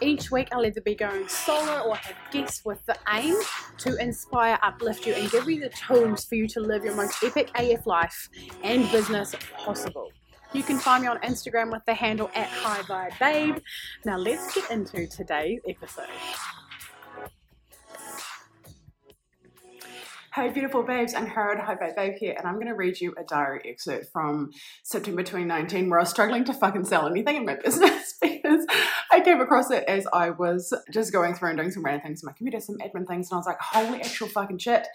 Each week, I'll either be going solo or have guests with the aim to inspire, uplift you, and give you the tools for you to live your most epic AF life and business possible. You can find me on Instagram with the handle at High Vibe Babe. Now, let's get into today's episode. Hey, beautiful babes, Angharad High Vibe Babe here, and I'm going to read you a diary excerpt from September 2019 where I was struggling to fucking sell anything in my business because I came across it as I was just going through and doing some random things on my computer, some admin things, and I was like, holy actual fucking shit.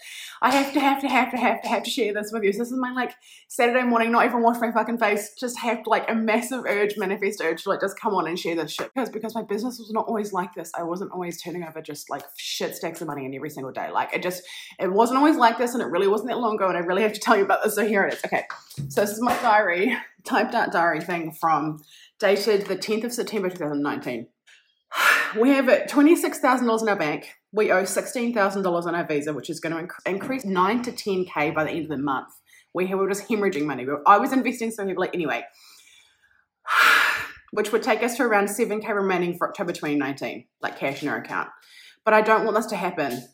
I have to, have to, have to, have to, have to share this with you. So this is my like Saturday morning, not even wash my fucking face, just have like a massive urge, manifest urge to like just come on and share this shit. Because because my business was not always like this. I wasn't always turning over just like shit stacks of money in every single day. Like it just it wasn't always like this and it really wasn't that long ago and I really have to tell you about this. So here it is. Okay. So this is my diary, typed out diary thing from dated the 10th of September 2019. We have $26,000 in our bank. We owe $16,000 on our visa, which is going to inc- increase 9 to 10K by the end of the month. We were just hemorrhaging money. I was investing so heavily. Anyway, which would take us to around 7K remaining for October 2019, like cash in our account. But I don't want this to happen.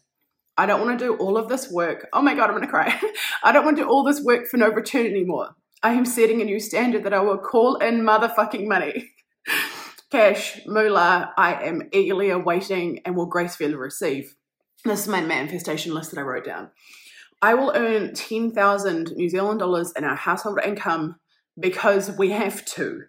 I don't want to do all of this work. Oh my God, I'm going to cry. I don't want to do all this work for no return anymore. I am setting a new standard that I will call in motherfucking money. Cash, moolah, I am eagerly awaiting and will gracefully receive. This is my manifestation list that I wrote down. I will earn 10,000 New Zealand dollars in our household income because we have to.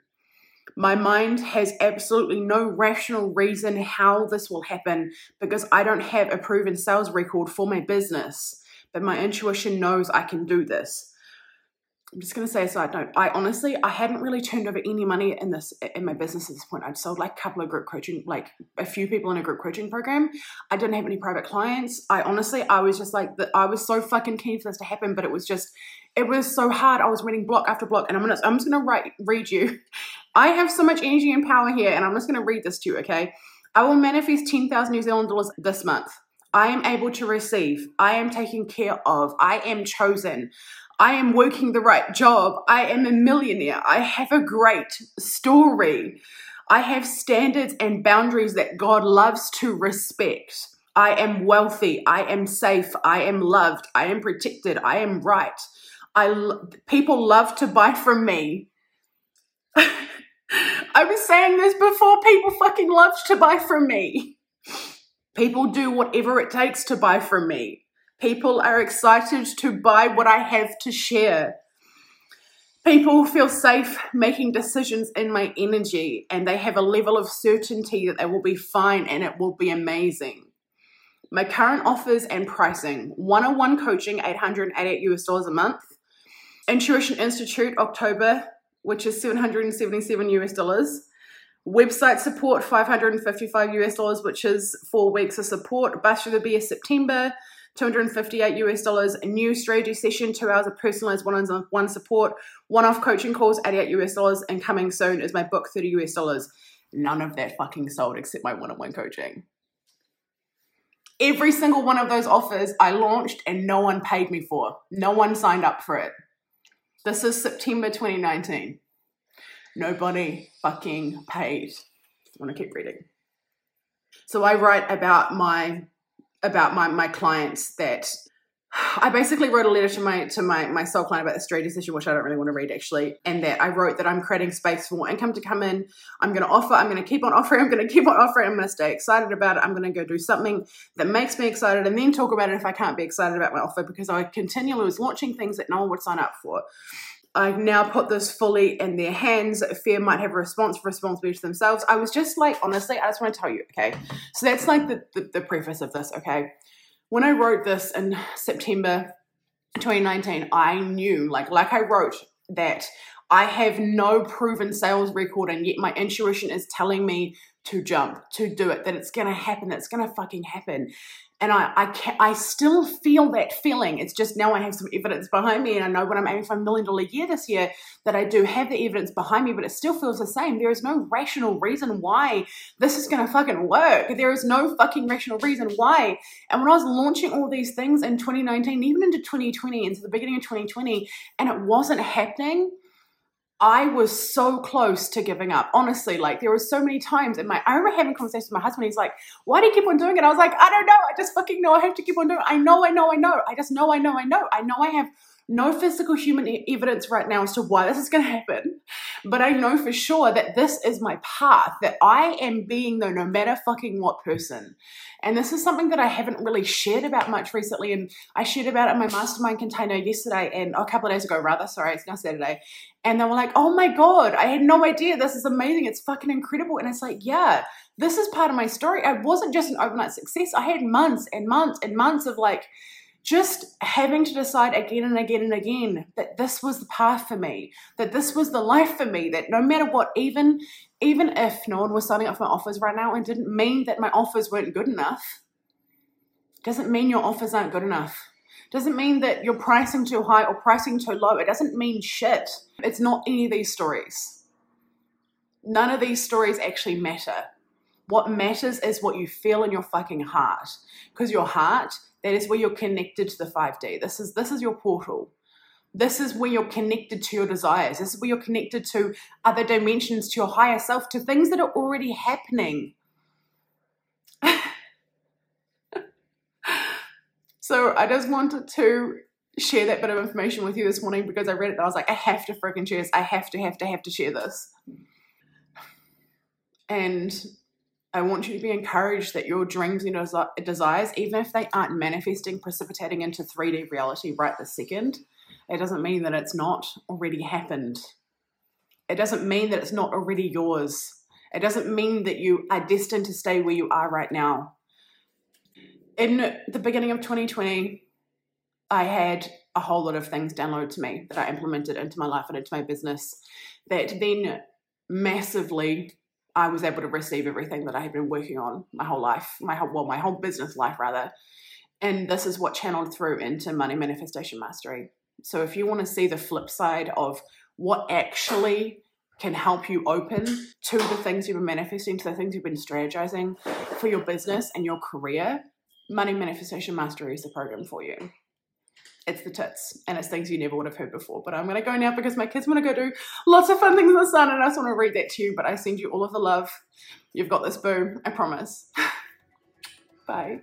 My mind has absolutely no rational reason how this will happen because I don't have a proven sales record for my business, but my intuition knows I can do this. I'm just going to say a side note. I honestly, I hadn't really turned over any money in this in my business at this point. I'd sold like a couple of group coaching, like a few people in a group coaching program. I didn't have any private clients. I honestly, I was just like, I was so fucking keen for this to happen, but it was just, it was so hard. I was winning block after block, and I'm gonna, I'm just gonna write, read you. I have so much energy and power here, and I'm just gonna read this to you. Okay, I will manifest ten thousand New Zealand dollars this month. I am able to receive. I am taken care of. I am chosen. I am working the right job. I am a millionaire. I have a great story. I have standards and boundaries that God loves to respect. I am wealthy. I am safe. I am loved. I am protected. I am right. I people love to buy from me. I was saying this before. People fucking love to buy from me. People do whatever it takes to buy from me. People are excited to buy what I have to share. People feel safe making decisions in my energy and they have a level of certainty that they will be fine and it will be amazing. My current offers and pricing one on one coaching, 888 US dollars a month. Intuition Institute, October, which is 777 US dollars. Website support, 555 US dollars, which is four weeks of support. The BS September, 258 US dollars, a new strategy session, two hours of personalized one on one support, one off coaching calls, 88 US dollars, and coming soon is my book, 30 US dollars. None of that fucking sold except my one on one coaching. Every single one of those offers I launched and no one paid me for. No one signed up for it. This is September 2019. Nobody fucking paid. I want to keep reading. So I write about my about my my clients that I basically wrote a letter to my to my my soul client about the strategy session, which I don't really want to read actually, and that I wrote that I'm creating space for more income to come in. I'm going to offer. I'm going to keep on offering. I'm going to keep on offering. I'm going to stay excited about it. I'm going to go do something that makes me excited, and then talk about it if I can't be excited about my offer because I continually was launching things that no one would sign up for. I've now put this fully in their hands. Fear might have a response responsibility to themselves. I was just like, honestly, I just want to tell you, okay? So that's like the, the, the preface of this, okay? When I wrote this in September 2019, I knew, like, like I wrote that I have no proven sales record, and yet my intuition is telling me to jump, to do it, that it's gonna happen, it's gonna fucking happen and I I can I still feel that feeling. It's just now I have some evidence behind me, and I know when I'm aiming for a million dollar year this year that I do have the evidence behind me, but it still feels the same. There is no rational reason why this is gonna fucking work. There is no fucking rational reason why. And when I was launching all these things in 2019, even into 2020, into the beginning of 2020, and it wasn't happening I was so close to giving up. Honestly, like there were so many times in my I remember having conversations with my husband. He's like, why do you keep on doing it? I was like, I don't know. I just fucking know I have to keep on doing it. I know, I know, I know. I just know, I know, I know. I know I have no physical human evidence right now as to why this is going to happen, but I know for sure that this is my path, that I am being the no matter fucking what person. And this is something that I haven't really shared about much recently. And I shared about it in my mastermind container yesterday and oh, a couple of days ago, rather. Sorry, it's now Saturday. And they were like, oh my God, I had no idea. This is amazing. It's fucking incredible. And it's like, yeah, this is part of my story. I wasn't just an overnight success. I had months and months and months of like, just having to decide again and again and again that this was the path for me, that this was the life for me, that no matter what, even even if no one was signing up for my offers right now and didn't mean that my offers weren't good enough, doesn't mean your offers aren't good enough. Doesn't mean that you're pricing too high or pricing too low. It doesn't mean shit. It's not any of these stories. None of these stories actually matter. What matters is what you feel in your fucking heart. Because your heart that is where you're connected to the 5D. This is this is your portal. This is where you're connected to your desires. This is where you're connected to other dimensions, to your higher self, to things that are already happening. so I just wanted to share that bit of information with you this morning because I read it and I was like, I have to freaking share this. I have to, have to, have to share this. And I want you to be encouraged that your dreams and desires, even if they aren't manifesting, precipitating into 3D reality right this second, it doesn't mean that it's not already happened. It doesn't mean that it's not already yours. It doesn't mean that you are destined to stay where you are right now. In the beginning of 2020, I had a whole lot of things downloaded to me that I implemented into my life and into my business that then massively I was able to receive everything that I had been working on my whole life, my whole well, my whole business life rather. And this is what channeled through into money manifestation mastery. So if you want to see the flip side of what actually can help you open to the things you've been manifesting, to the things you've been strategizing for your business and your career, Money Manifestation Mastery is the program for you it's the tits and it's things you never would have heard before. But I'm going to go now because my kids want to go do lots of fun things in the sun and I just want to read that to you. But I send you all of the love. You've got this, boo. I promise. Bye.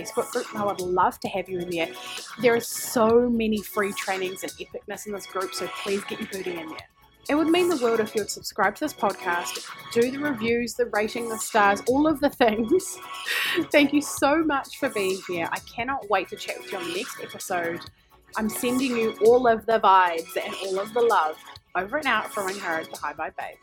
Facebook group, and I would love to have you in there. There are so many free trainings and epicness in this group, so please get your booty in there. It would mean the world if you would subscribe to this podcast, do the reviews, the rating, the stars, all of the things. Thank you so much for being here. I cannot wait to chat with you on the next episode. I'm sending you all of the vibes and all of the love over and out from Ring Her, the High Vibe Babe.